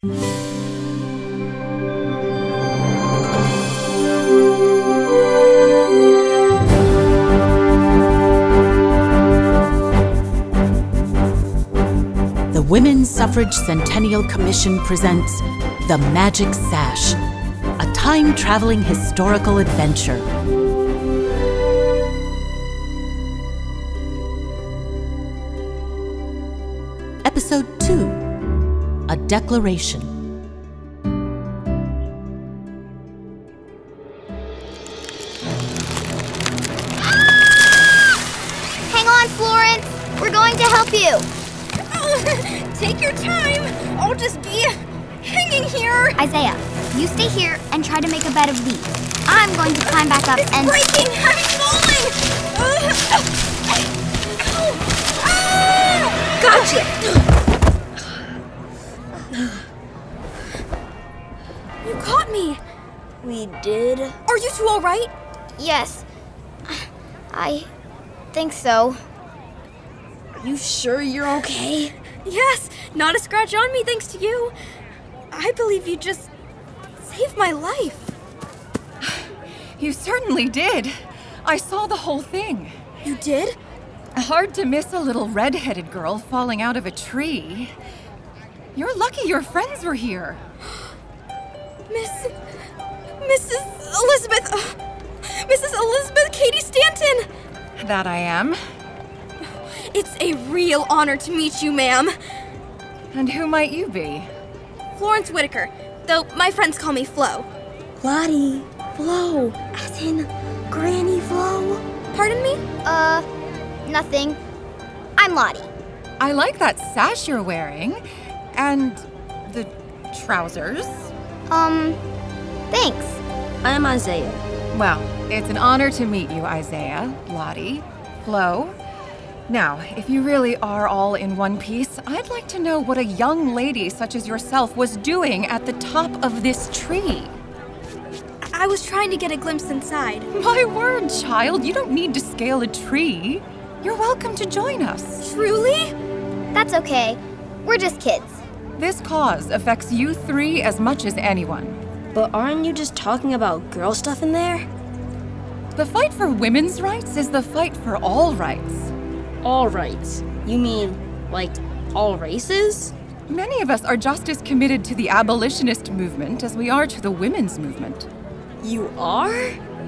The Women's Suffrage Centennial Commission presents The Magic Sash, a time traveling historical adventure. A Declaration. Hang on, Florence. We're going to help you. Take your time. I'll just be hanging here. Isaiah, you stay here and try to make a bed of leaves. I'm going to climb back up and. Breaking! I'm falling! Ow! Ah! Gotcha! Did? Are you two alright? Yes. I think so. Are You sure you're okay? Yes, not a scratch on me thanks to you. I believe you just saved my life. You certainly did. I saw the whole thing. You did? Hard to miss a little red-headed girl falling out of a tree. You're lucky your friends were here. Miss. Mrs. Elizabeth. uh, Mrs. Elizabeth Cady Stanton! That I am. It's a real honor to meet you, ma'am. And who might you be? Florence Whitaker, though my friends call me Flo. Lottie, Flo, as in Granny Flo. Pardon me? Uh, nothing. I'm Lottie. I like that sash you're wearing. And the trousers. Um, thanks. I'm Isaiah. Well, it's an honor to meet you, Isaiah, Lottie, Flo. Now, if you really are all in one piece, I'd like to know what a young lady such as yourself was doing at the top of this tree. I was trying to get a glimpse inside. My word, child, you don't need to scale a tree. You're welcome to join us. Truly? That's okay. We're just kids. This cause affects you three as much as anyone. But aren't you just talking about girl stuff in there? The fight for women's rights is the fight for all rights. All rights. You mean, like, all races? Many of us are just as committed to the abolitionist movement as we are to the women's movement. You are?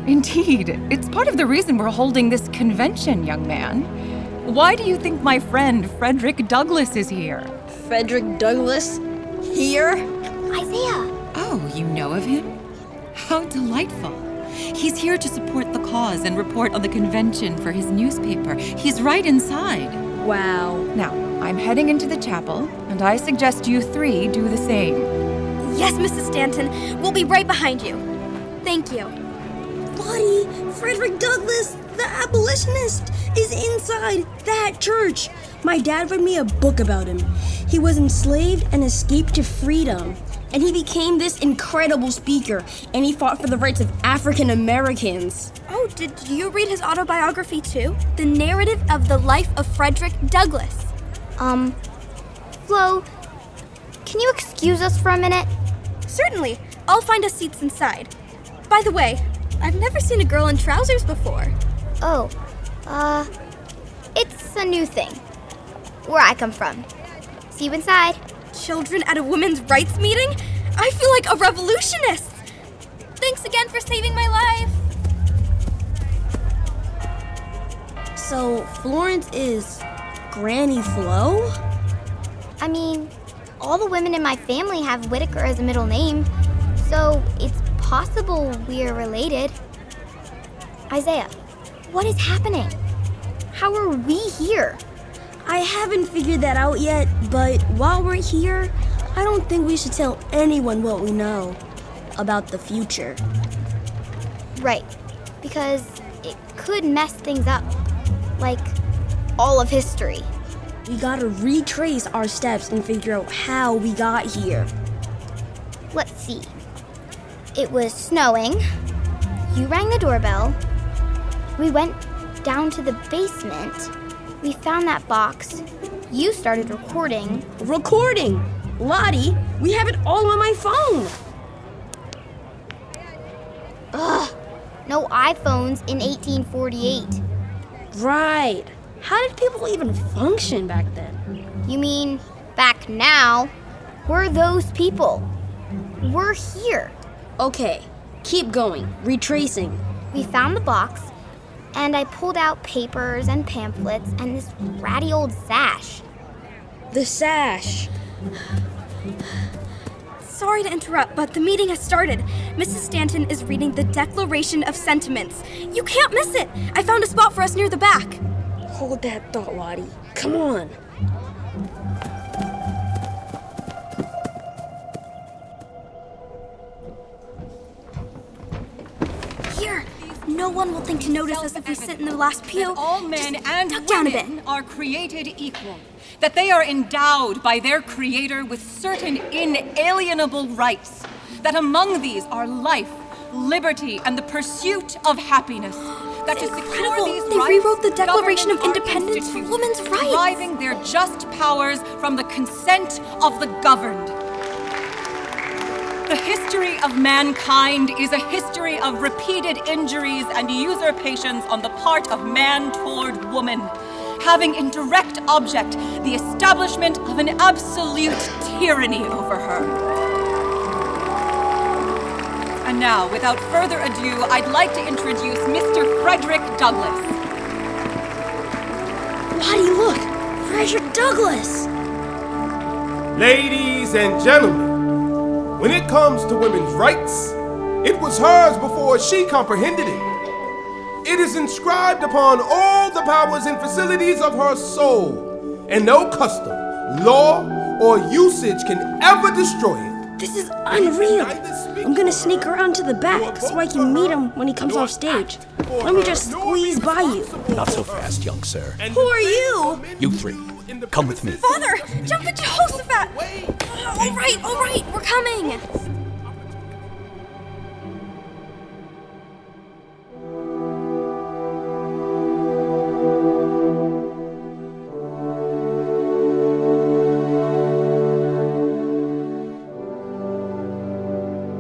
Indeed, it's part of the reason we're holding this convention, young man. Why do you think my friend Frederick Douglass is here? Frederick Douglass? Here? Isaiah, Oh, you know of him? How delightful. He's here to support the cause and report on the convention for his newspaper. He's right inside. Wow. Now, I'm heading into the chapel, and I suggest you three do the same. Yes, Mrs. Stanton. We'll be right behind you. Thank you. Lottie, Frederick Douglass, the abolitionist, is inside that church. My dad read me a book about him. He was enslaved and escaped to freedom. And he became this incredible speaker, and he fought for the rights of African Americans. Oh, did you read his autobiography too? The narrative of the life of Frederick Douglass. um, Flo, can you excuse us for a minute? Certainly. I'll find us seats inside. By the way, I've never seen a girl in trousers before. Oh, uh, it's a new thing. Where I come from. See you inside. Children at a women's rights meeting? I feel like a revolutionist. Thanks again for saving my life. So, Florence is Granny Flo? I mean, all the women in my family have Whitaker as a middle name, so it's possible we're related. Isaiah, what is happening? How are we here? I haven't figured that out yet, but while we're here, I don't think we should tell anyone what we know about the future. Right, because it could mess things up. Like all of history. We gotta retrace our steps and figure out how we got here. Let's see. It was snowing. You rang the doorbell. We went down to the basement. We found that box. You started recording. Recording! Lottie, we have it all on my phone. Ugh, no iPhones in 1848. Right. How did people even function back then? You mean back now? We're those people. We're here. Okay, keep going. Retracing. We found the box, and I pulled out papers and pamphlets and this ratty old sash. The sash. Sorry to interrupt, but the meeting has started. Mrs. Stanton is reading the Declaration of Sentiments. You can't miss it. I found a spot for us near the back. Hold that thought, Lottie. Come on. No one will think to notice us if we sit in the last pew. That all men Just and duck down a bit. women are created equal. That they are endowed by their Creator with certain inalienable rights. That among these are life, liberty, and the pursuit of happiness. That to secure incredible. these They rights, rewrote the Declaration of Independence for women's rights. Deriving their just powers from the consent of the governed. The history of mankind is a history of repeated injuries and usurpations on the part of man toward woman, having in direct object the establishment of an absolute tyranny over her. And now, without further ado, I'd like to introduce Mr. Frederick Douglass. Lottie, look! Frederick Douglass! Ladies and gentlemen, when it comes to women's rights, it was hers before she comprehended it. It is inscribed upon all the powers and facilities of her soul, and no custom, law, or usage can ever destroy it. This is unreal. I'm gonna sneak around to the back so I can meet him when he comes off stage. Let me just squeeze by you. Not so fast, young sir. Who are you? You three, come with me. Father, jump into Jehoshaphat. Uh, all right, all right, we're coming.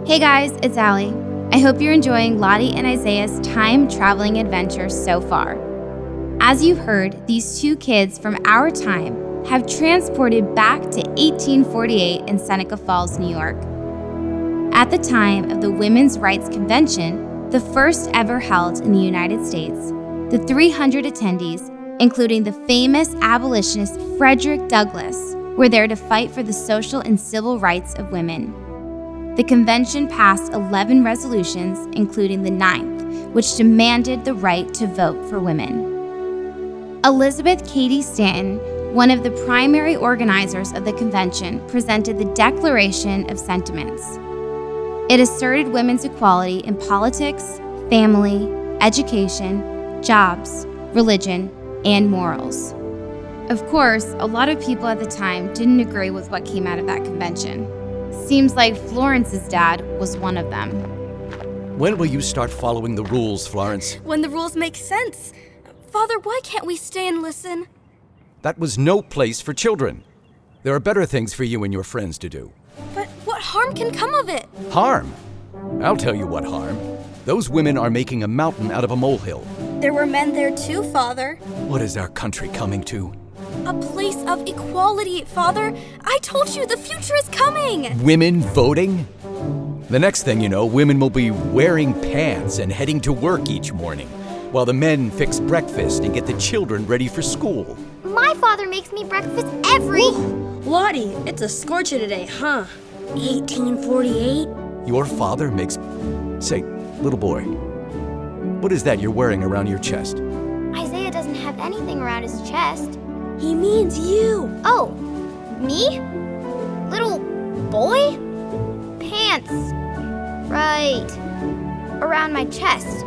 Hey guys, it's Aly. I hope you're enjoying Lottie and Isaiah's time traveling adventure so far. As you've heard, these two kids from our time have transported back to 1848 in Seneca Falls, New York. At the time of the Women's Rights Convention, the first ever held in the United States, the 300 attendees, including the famous abolitionist Frederick Douglass, were there to fight for the social and civil rights of women. The convention passed 11 resolutions, including the ninth, which demanded the right to vote for women. Elizabeth Cady Stanton, one of the primary organizers of the convention, presented the Declaration of Sentiments. It asserted women's equality in politics, family, education, jobs, religion, and morals. Of course, a lot of people at the time didn't agree with what came out of that convention. Seems like Florence's dad was one of them. When will you start following the rules, Florence? When the rules make sense. Father, why can't we stay and listen? That was no place for children. There are better things for you and your friends to do. But what harm can come of it? Harm? I'll tell you what harm. Those women are making a mountain out of a molehill. There were men there too, Father. What is our country coming to? A place of equality, Father. I told you the future is coming. Women voting? The next thing you know, women will be wearing pants and heading to work each morning, while the men fix breakfast and get the children ready for school. My father makes me breakfast every. Lottie, it's a scorcher today, huh? 1848? Your father makes. Say, little boy, what is that you're wearing around your chest? Isaiah doesn't have anything around his chest. He means you. Oh, me? Little boy? Pants. Right. Around my chest.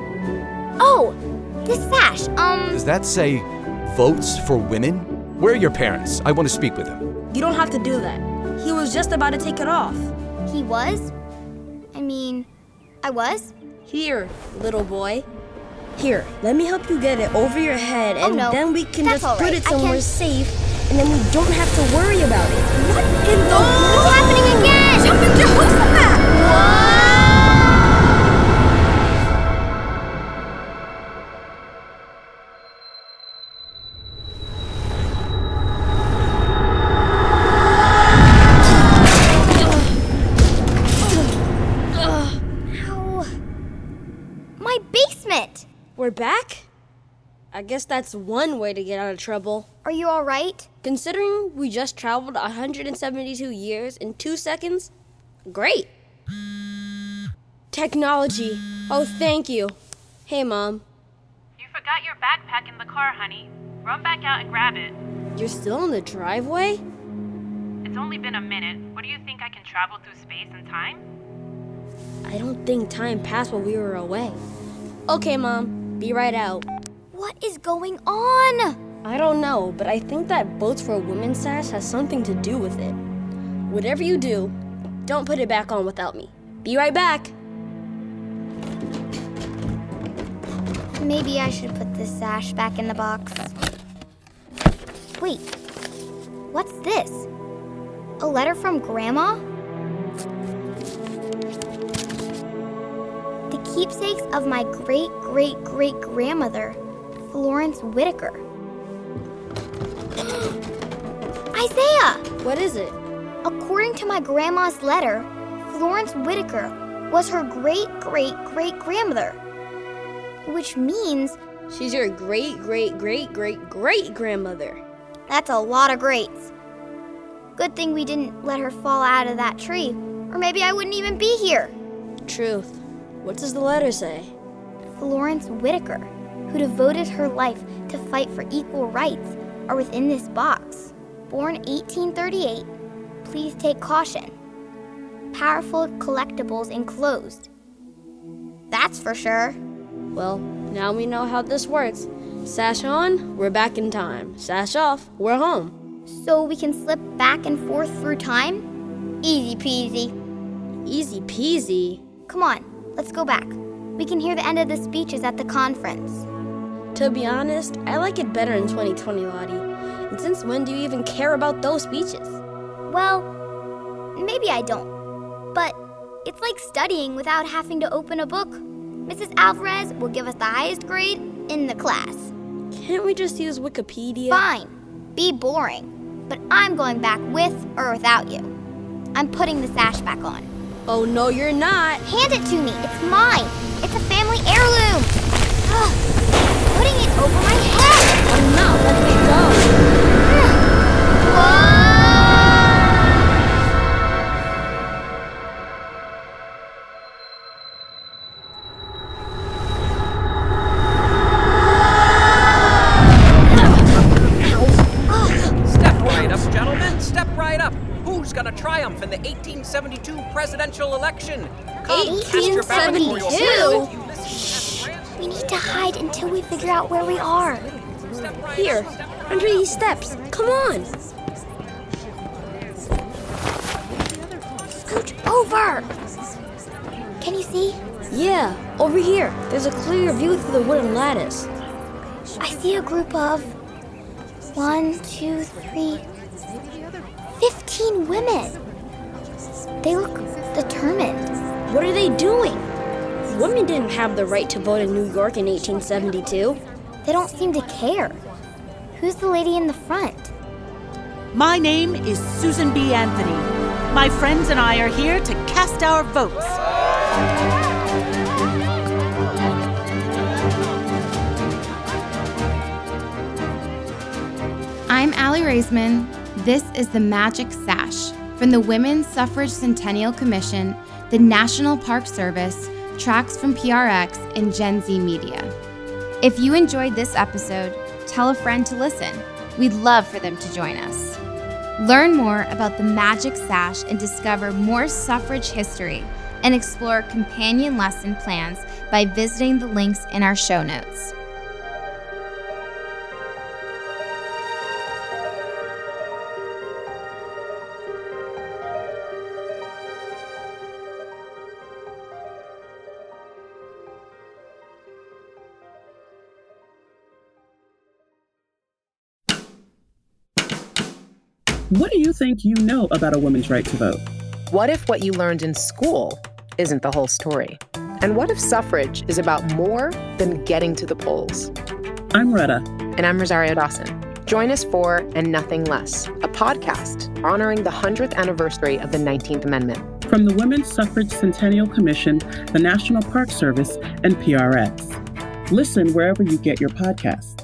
Oh, this sash. Um, Does that say votes for women? Where are your parents? I want to speak with them. You don't have to do that. He was just about to take it off. he was? I mean, I was? Here, little boy. Here, let me help you get it over your head, and Oh, no. then we can That's just put right. it somewhere safe and then we don't have to worry about it. What in the oh, world? It's happening again! Jumping Jehoshaphat! Ow. We're back? I guess that's one way to get out of trouble. Are you alright? Considering we just traveled 172 years in two seconds, great. Technology. Oh, thank you. Hey, Mom. You forgot your backpack in the car, honey. Run back out and grab it. You're still in the driveway? It's only been a minute. What do you think I can travel through space and time? I don't think time passed while we were away. Okay, Mom. Be right out. What is going on? I don't know, but I think that Votes for a Women sash has something to do with it. Whatever you do, don't put it back on without me. Be right back. Maybe I should put this sash back in the box. Wait, what's this? A letter from Grandma? Keepsakes of my great great great grandmother, Florence Whitaker. Isaiah! What is it? According to my grandma's letter, Florence Whitaker was her great great great grandmother. Which means She's your great, great, great, great, great grandmother. that's a lot of greats. Good thing we didn't let her fall out of that tree, or maybe I wouldn't even be here. Truth. What does the letter say? Florence Whitaker, who devoted her life to fight for equal rights, are within this box. Born 1838, please take caution. Powerful collectibles enclosed. That's for sure. Well, now we know how this works. Sash on, we're back in time. Sash off, we're home. So we can slip back and forth through time? Easy peasy. Easy peasy. Come on, let's go back. We can hear the end of the speeches at the conference. To be honest, I like it better in 2020, Lottie. And since when do you even care about those speeches? Well, maybe I don't. But it's like studying without having to open a book. Mrs. Alvarez will give us the highest grade in the class. Can't we just use Wikipedia? Fine, be boring. But I'm going back with or without you. I'm putting the sash back on. Oh, no, you're not. Hand it to me. It's mine. It's a family heirloom. Putting it over my head. I'm not letting it go. Whoa! In the 1872 presidential election? Come, cast your ballot for your 1872? president, Ulysses S. Grant. We need to hide until we figure out where we are. Here, up, step right under these steps. Come on. Scooch over. Can you see? Yeah, over here. There's a clear view through the wooden lattice. I see a group of one, two, three, fifteen women. They look determined. What are they doing? Women didn't have the right to vote in New York in 1872. They don't seem to care. Who's the lady in the front? My name is Susan B. Anthony. My friends and I are here to cast our votes. I'm Aly Raisman. This is the Magic Sash from the Women's Suffrage Centennial Commission, the National Park Service, TRAX from PRX, and Gen Z Media. If you enjoyed this episode, tell a friend to listen. We'd love for them to join us. Learn more about the Magic Sash and discover more suffrage history and explore companion lesson plans by visiting the links in our show notes. What do you think you know about a woman's right to vote? What if what you learned in school isn't the whole story? And what if suffrage is about more than getting to the polls? I'm Retta. And I'm Rosario Dawson. Join us for And Nothing Less, a podcast honoring the 100th anniversary of the 19th Amendment. From the Women's Suffrage Centennial Commission, the National Park Service, and PRX. Listen wherever you get your podcasts.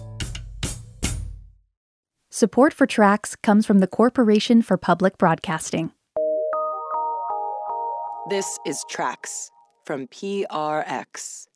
Support for TRAX comes from the Corporation for Public Broadcasting. This is TRAX from PRX.